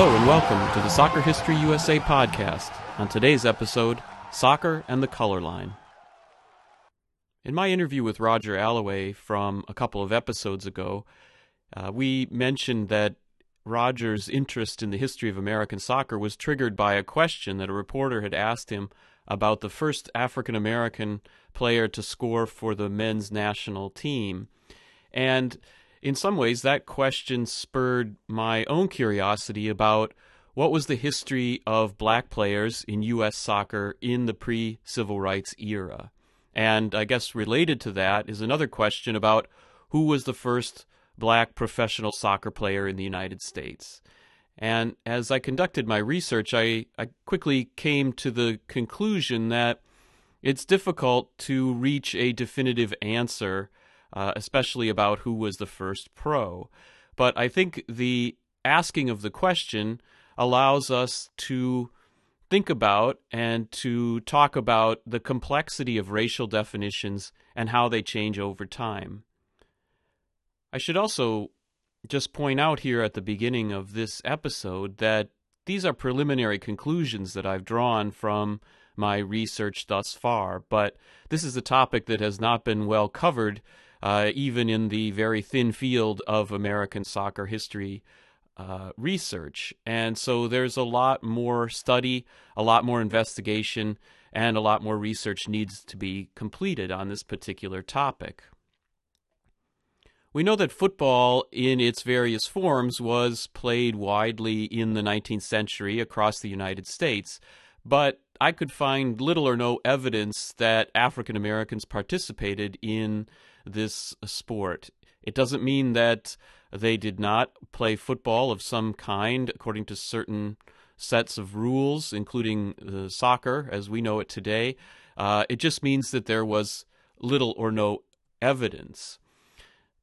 Hello and welcome to the Soccer History USA podcast. On today's episode, Soccer and the Color Line. In my interview with Roger Allaway from a couple of episodes ago, uh, we mentioned that Roger's interest in the history of American soccer was triggered by a question that a reporter had asked him about the first African American player to score for the men's national team. And in some ways, that question spurred my own curiosity about what was the history of black players in U.S. soccer in the pre civil rights era. And I guess related to that is another question about who was the first black professional soccer player in the United States. And as I conducted my research, I, I quickly came to the conclusion that it's difficult to reach a definitive answer, uh, especially about who was the first pro. But I think the asking of the question allows us to think about and to talk about the complexity of racial definitions and how they change over time. I should also just point out here at the beginning of this episode that these are preliminary conclusions that I've drawn from my research thus far, but this is a topic that has not been well covered, uh, even in the very thin field of American soccer history uh, research. And so there's a lot more study, a lot more investigation, and a lot more research needs to be completed on this particular topic. We know that football, in its various forms, was played widely in the 19th century across the United States, but I could find little or no evidence that African Americans participated in this sport. It doesn't mean that they did not play football of some kind according to certain sets of rules, including uh, soccer as we know it today. Uh, it just means that there was little or no evidence.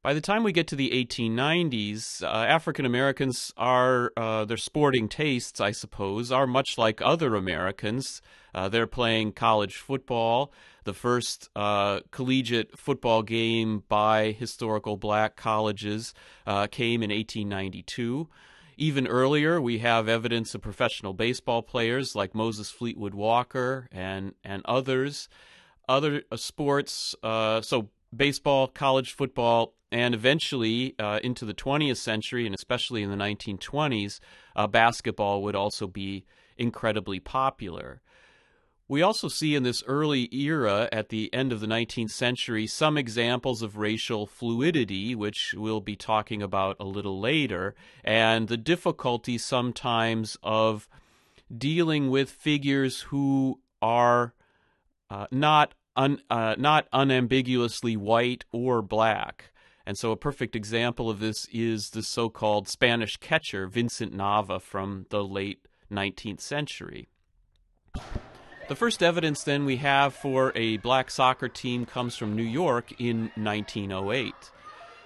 By the time we get to the 1890s, uh, African Americans are, uh, their sporting tastes, I suppose, are much like other Americans. Uh, they're playing college football. The first uh, collegiate football game by historical black colleges uh, came in 1892. Even earlier, we have evidence of professional baseball players like Moses Fleetwood Walker and, and others. Other uh, sports, so baseball, college football, and eventually uh, into the 20th century, and especially in the 1920s, uh, basketball would also be incredibly popular. We also see in this early era, at the end of the 19th century, some examples of racial fluidity, which we'll be talking about a little later, and the difficulty sometimes of dealing with figures who are uh, not un, uh, not unambiguously white or black. And so, a perfect example of this is the so called Spanish catcher, Vincent Nava, from the late 19th century. The first evidence then we have for a black soccer team comes from New York in 1908.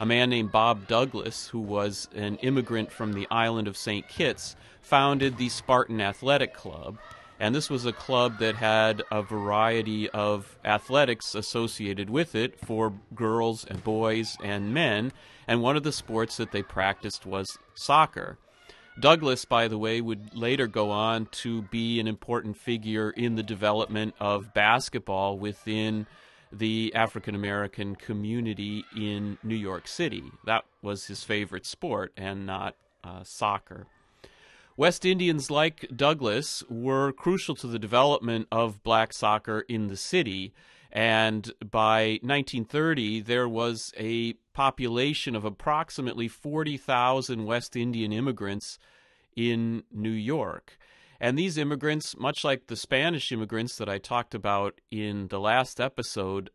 A man named Bob Douglas, who was an immigrant from the island of St. Kitts, founded the Spartan Athletic Club, and this was a club that had a variety of athletics associated with it for girls and boys and men. And one of the sports that they practiced was soccer. Douglas, by the way, would later go on to be an important figure in the development of basketball within the African American community in New York City. That was his favorite sport and not uh, soccer. West Indians like Douglas were crucial to the development of black soccer in the city. And by 1930, there was a population of approximately 40,000 West Indian immigrants in New York. And these immigrants, much like the Spanish immigrants that I talked about in the last episode,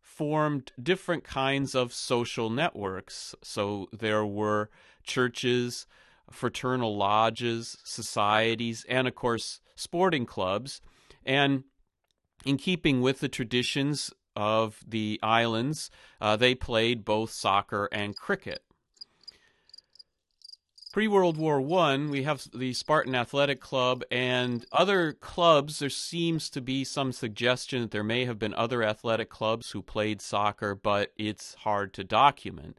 formed different kinds of social networks. So there were churches, fraternal lodges, societies, and of course, sporting clubs. And in keeping with the traditions of the islands, uh, they played both soccer and cricket. Pre World War I, we have the Spartan Athletic Club and other clubs. There seems to be some suggestion that there may have been other athletic clubs who played soccer, but it's hard to document.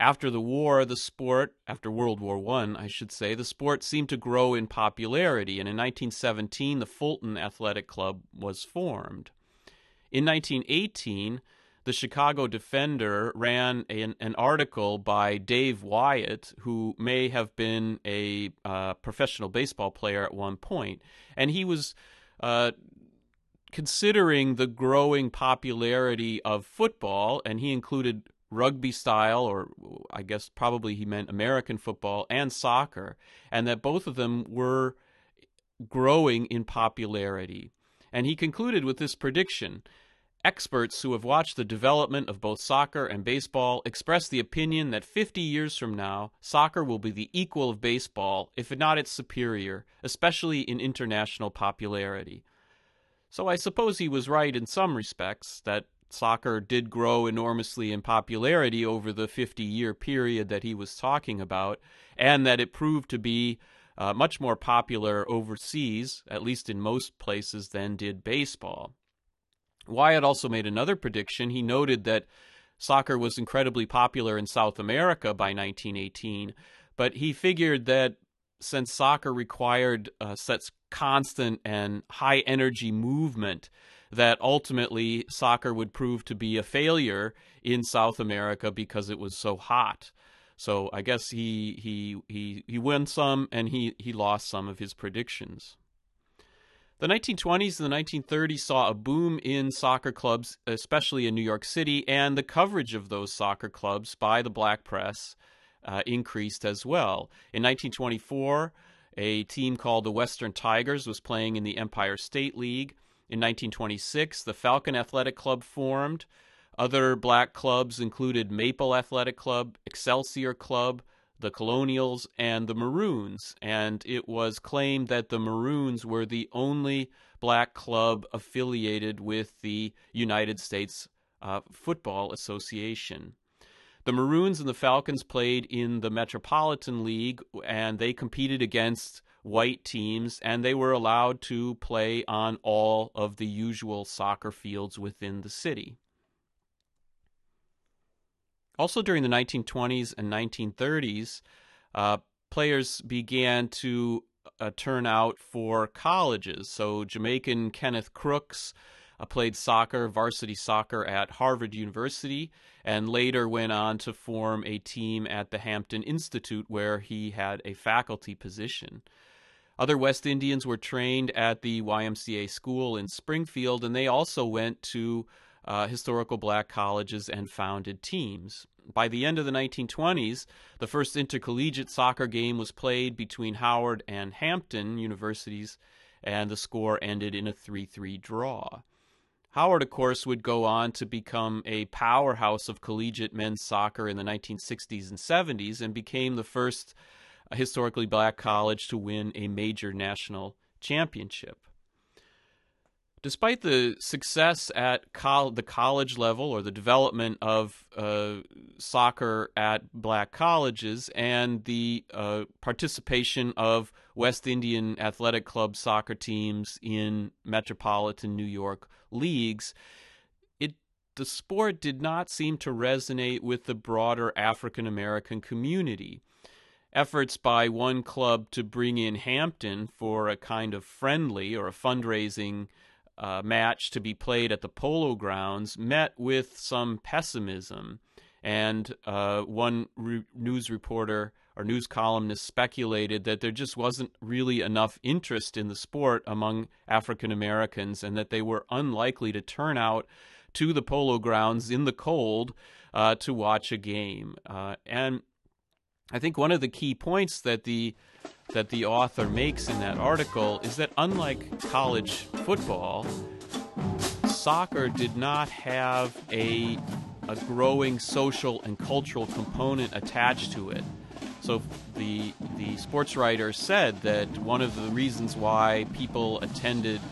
After the war, the sport, after World War I, I should say, the sport seemed to grow in popularity, and in 1917, the Fulton Athletic Club was formed. In 1918, the Chicago Defender ran an, an, article by Dave Wyatt, who may have been a uh, professional baseball player at one point, and he was uh, considering the growing popularity of football, and he included rugby style, or I guess probably he meant American football and soccer, and that both of them were growing in popularity. And he concluded with this prediction. Experts who have watched the development of both soccer and baseball express the opinion that 50 years from now, soccer will be the equal of baseball, if not its superior, especially in international popularity. So I suppose he was right in some respects that soccer did grow enormously in popularity over the 50 year period that he was talking about, and that it proved to be uh, much more popular overseas, at least in most places, than did baseball. Wyatt also made another prediction. He noted that soccer was incredibly popular in South America by 1918, but he figured that since soccer required uh, such constant and high energy movement, that ultimately soccer would prove to be a failure in South America because it was so hot. So I guess he he he he won some and he he lost some of his predictions. The 1920s and the 1930s saw a boom in soccer clubs, especially in New York City, and the coverage of those soccer clubs by the black press uh, increased as well. In 1924, a team called the Western Tigers was playing in the Empire State League. In 1926, the Falcon Athletic Club formed. Other black clubs included Maple Athletic Club, Excelsior Club, the Colonials, and the Maroons. And it was claimed that the Maroons were the only black club affiliated with the United States uh, Football Association. The Maroons and the Falcons played in the Metropolitan League, and they competed against white teams, and they were allowed to play on all of the usual soccer fields within the city. Also, during the 1920s and 1930s, uh, players began to uh, turn out for colleges. So, Jamaican Kenneth Crooks uh, played soccer, varsity soccer at Harvard University, and later went on to form a team at the Hampton Institute where he had a faculty position. Other West Indians were trained at the YMCA school in Springfield, and they also went to uh, historical black colleges and founded teams. By the end of the 1920s, the first intercollegiate soccer game was played between Howard and Hampton universities, and the score ended in a 3 3 draw. Howard, of course, would go on to become a powerhouse of collegiate men's soccer in the 1960s and 70s and became the first a historically black college to win a major national championship. Despite the success at the college level or the development of uh, soccer at black colleges and the uh, participation of West Indian Athletic Club soccer teams in metropolitan New York leagues, the sport did not seem to resonate with the broader African American community efforts by one club to bring in Hampton for a kind of friendly or a fundraising uh, match to be played at the Polo Grounds met with some pessimism. And uh, one re- news reporter or news columnist speculated that there just wasn't really enough interest in the sport among African Americans and that they were unlikely to turn out to the polo grounds in the cold uh, to watch a game. Uh, and I think one of the key points that the that the author makes in that article is that unlike college football, soccer did not have a a growing social and cultural component attached to it. So the the sports writer said that one of the reasons why people attended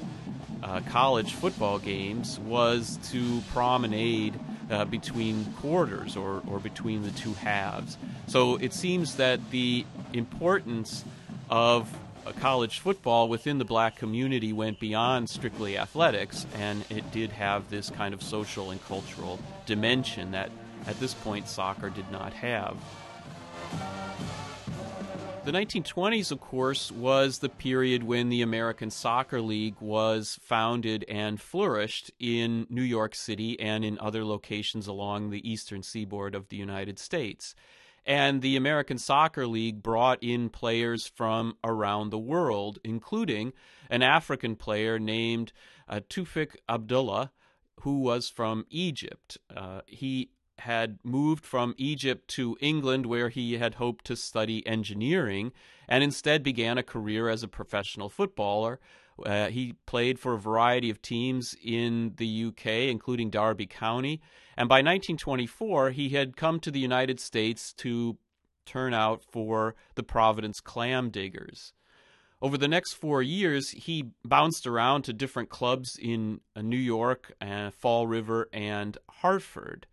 uh, college football games was to promenade uh, between quarters or, or between the two halves. So it seems that the importance of college football within the black community went beyond strictly athletics, and it did have this kind of social and cultural dimension that at this point soccer did not have. The 1920s, of course, was the period when the American Soccer League was founded and flourished in New York City and in other locations along the eastern seaboard of the United States. And the American Soccer League brought in players from around the world, including an African player named uh, Tufik Abdullah, who was from Egypt. Uh, he had moved from Egypt to England, where he had hoped to study engineering, and instead began a career as a professional footballer. Uh, he played for a variety of teams in the UK, including Derby County. And by 1924, he had come to the United States to turn out for the Providence Clam Diggers. Over the next four years, he bounced around to different clubs in uh, New York, uh, Fall River, and Hartford.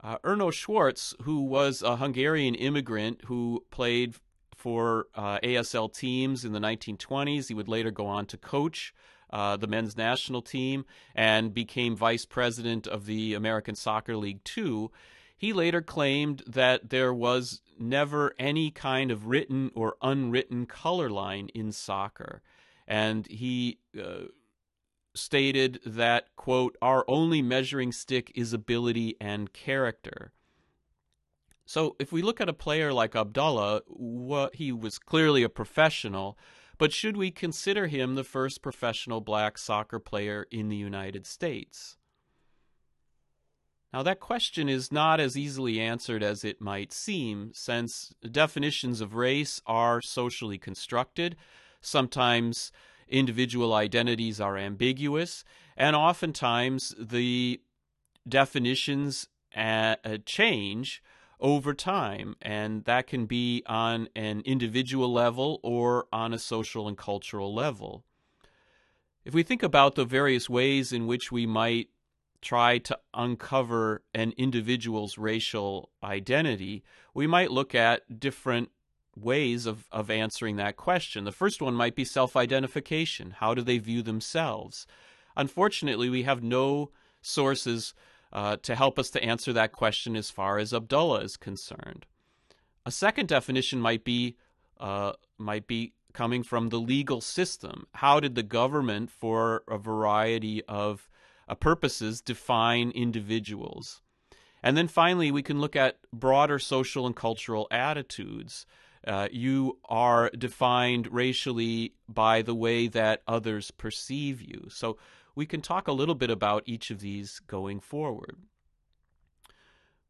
Uh, Erno Schwarz, who was a Hungarian immigrant who played for uh, ASL teams in the 1920s, he would later go on to coach uh, the men's national team and became vice president of the American Soccer League, too. He later claimed that there was never any kind of written or unwritten color line in soccer. And he uh, stated that, quote, our only measuring stick is ability and character. So if we look at a player like Abdullah, what, he was clearly a professional, but should we consider him the first professional black soccer player in the United States? Now, that question is not as easily answered as it might seem, since definitions of race are socially constructed. Sometimes individual identities are ambiguous, and oftentimes the definitions uh, change over time, and that can be on an individual level or on a social and cultural level. If we think about the various ways in which we might try to uncover an individual's racial identity, we might look at different ways of, of answering that question. The first one might be self identification. How do they view themselves? Unfortunately, we have no sources uh, to help us to answer that question as far as Abdullah is concerned. A second definition might be uh, might be coming from the legal system. How did the government, for a variety of uh, purposes, define individuals? And then finally, we can look at broader social and cultural attitudes. Uh, you are defined racially by the way that others perceive you. So we can talk a little bit about each of these going forward.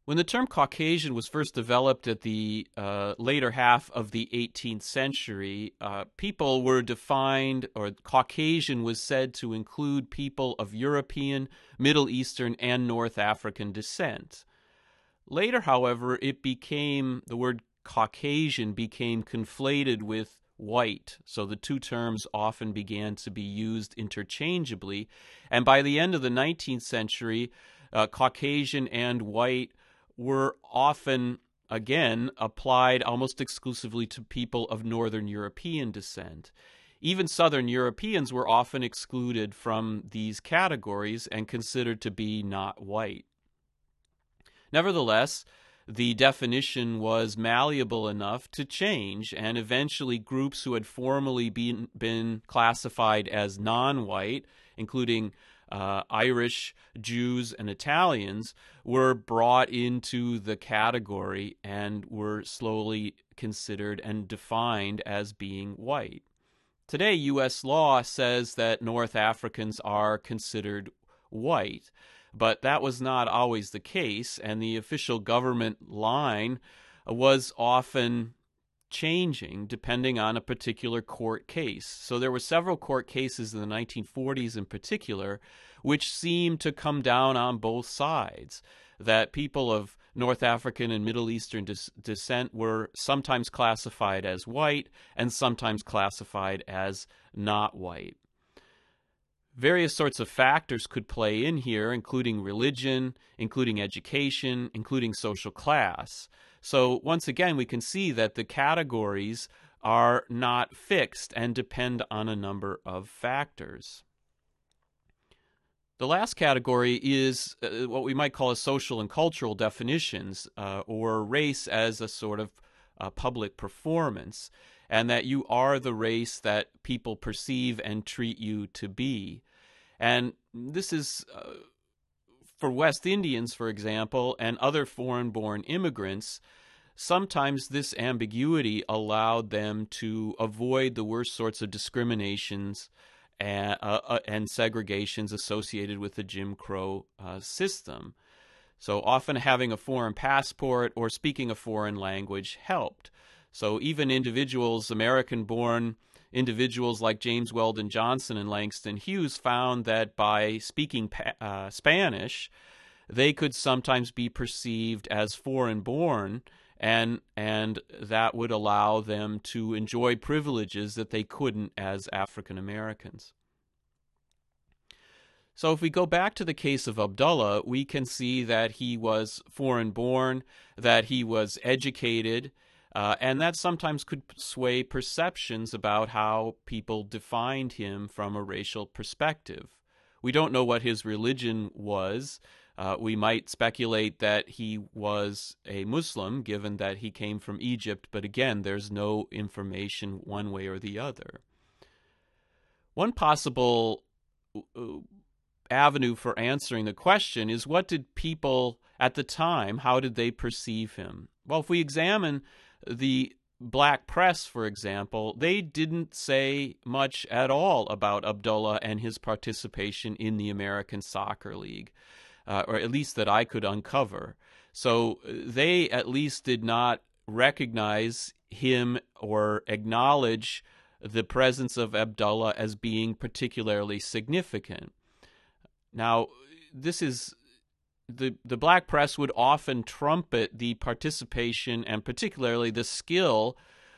When the term Caucasian was first developed at the uh, later half of the 18th century, uh, people were defined, or Caucasian was said to include people of European, Middle Eastern, and North African descent. Later, however, it became the word Caucasian became conflated with white. So the two terms often began to be used interchangeably. And by the end of the 19th century, uh, Caucasian and white were often, again, applied almost exclusively to people of Northern European descent. Even Southern Europeans were often excluded from these categories and considered to be not white. Nevertheless, the definition was malleable enough to change, and eventually groups who had formerly been, been classified as non white, including uh, Irish, Jews, and Italians, were brought into the category and were slowly considered and defined as being white. Today, U.S. law says that North Africans are considered white. But that was not always the case, and the official government line was often changing depending on a particular court case. So there were several court cases in the 1940s in particular which seemed to come down on both sides. That people of North African and Middle Eastern des- descent were sometimes classified as white and sometimes classified as not white various sorts of factors could play in here, including religion, including education, including social class. So, once again, we can see that the categories are not fixed and depend on a number of factors. The last category is uh, what we might call a social and cultural definitions, uh, or race as a sort of uh, public performance, and that you are the race that people perceive and treat you to be. And this is uh, for West Indians, for example, and other foreign born immigrants. Sometimes this ambiguity allowed them to avoid the worst sorts of discriminations and, uh, uh, and segregations associated with the Jim Crow uh, system. So often having a foreign passport or speaking a foreign language helped. So even individuals, American born individuals like James Weldon Johnson and Langston Hughes, found that by speaking uh, Spanish, they could sometimes be perceived as foreign born and and that would allow them to enjoy privileges that they couldn't as African Americans. So if we go back to the case of Abdullah, we can see that he was foreign born, that he was educated, uh, and that sometimes could sway perceptions about how people defined him from a racial perspective. We don't know what his religion was. Uh, we might speculate that he was a Muslim, given that he came from Egypt, but again, there's no information one way or the other. One possible avenue for answering the question is what did people at the time, how did they perceive him? Well, if we examine the black press, for example, they didn't say much at all about Abdullah and his participation in the American Soccer League uh, or at least that I could uncover. So uh, they at least did not recognize him or acknowledge the presence of Abdullah as being particularly significant. Now, this is the the black press would often trumpet the participation and particularly the skill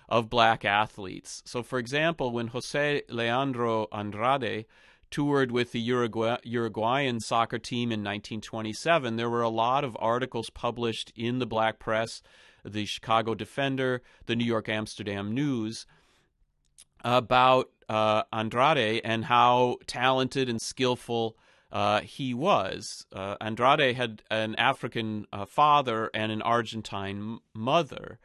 of black athletes. So, for example, when Jose Leandro Andrade toured with the Uruguay, Uruguayan soccer team in 1927, there were a lot of articles published in the black press, the Chicago Defender, the New York Amsterdam News, about uh, Andrade and how talented and skillful uh, he was. Uh, Andrade had an African uh, father and an Argentine mother.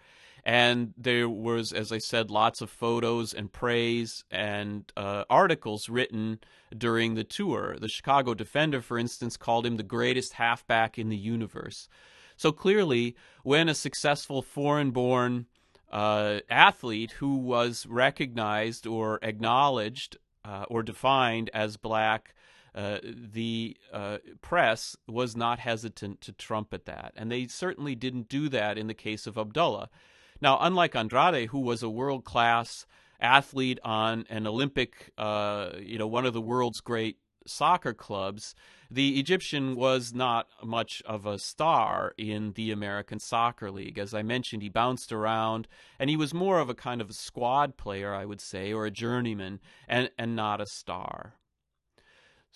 And there was, as I said, lots of photos and praise and uh, articles written during the tour. The Chicago Defender, for instance, called him the greatest halfback in the universe. So clearly, when a successful foreign born uh, athlete who was recognized or acknowledged uh, or defined as black uh, the uh, press was not hesitant to trumpet that. And they certainly didn't do that in the case of Abdullah. Now, unlike Andrade, who was a world class athlete on an Olympic, uh, you know, one of the world's great soccer clubs, the Egyptian was not much of a star in the American Soccer League. As I mentioned, he bounced around and he was more of a kind of a squad player, I would say, or a journeyman, and, and not a star.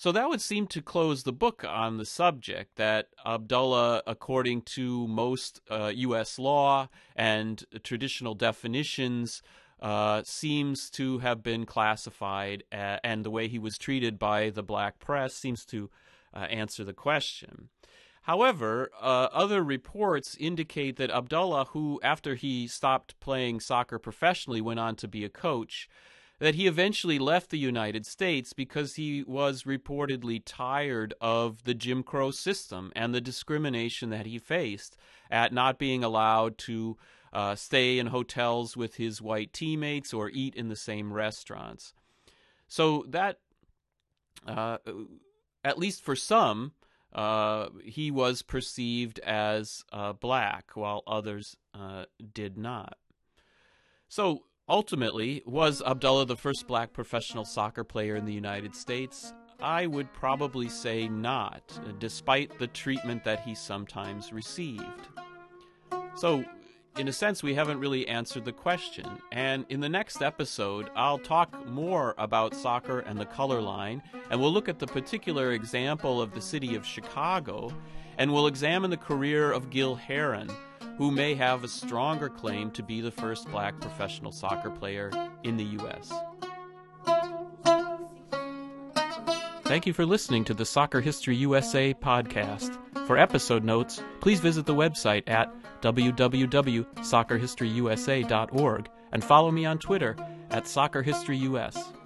So that would seem to close the book on the subject that Abdullah, according to most uh, U.S. law and traditional definitions, uh, seems to have been classified, uh, and the way he was treated by the black press seems to uh, answer the question. However, uh, other reports indicate that Abdullah, who after he stopped playing soccer professionally went on to be a coach, that he eventually left the United States because he was reportedly tired of the Jim Crow system and the discrimination that he faced at not being allowed to uh, stay in hotels with his white teammates or eat in the same restaurants. So that, uh, at least for some, uh, he was perceived as uh, black, while others uh, did not. So Ultimately, was Abdullah the first black professional soccer player in the United States? I would probably say not, despite the treatment that he sometimes received. So, in a sense, we haven't really answered the question. And in the next episode, I'll talk more about soccer and the color line, and we'll look at the particular example of the city of Chicago, and we'll examine the career of Gil Heron who may have a stronger claim to be the first black professional soccer player in the U.S. Thank you for listening to the Soccer History USA podcast. For episode notes, please visit the website at www.soccerhistoryusa.org and follow me on Twitter at soccerhistoryus.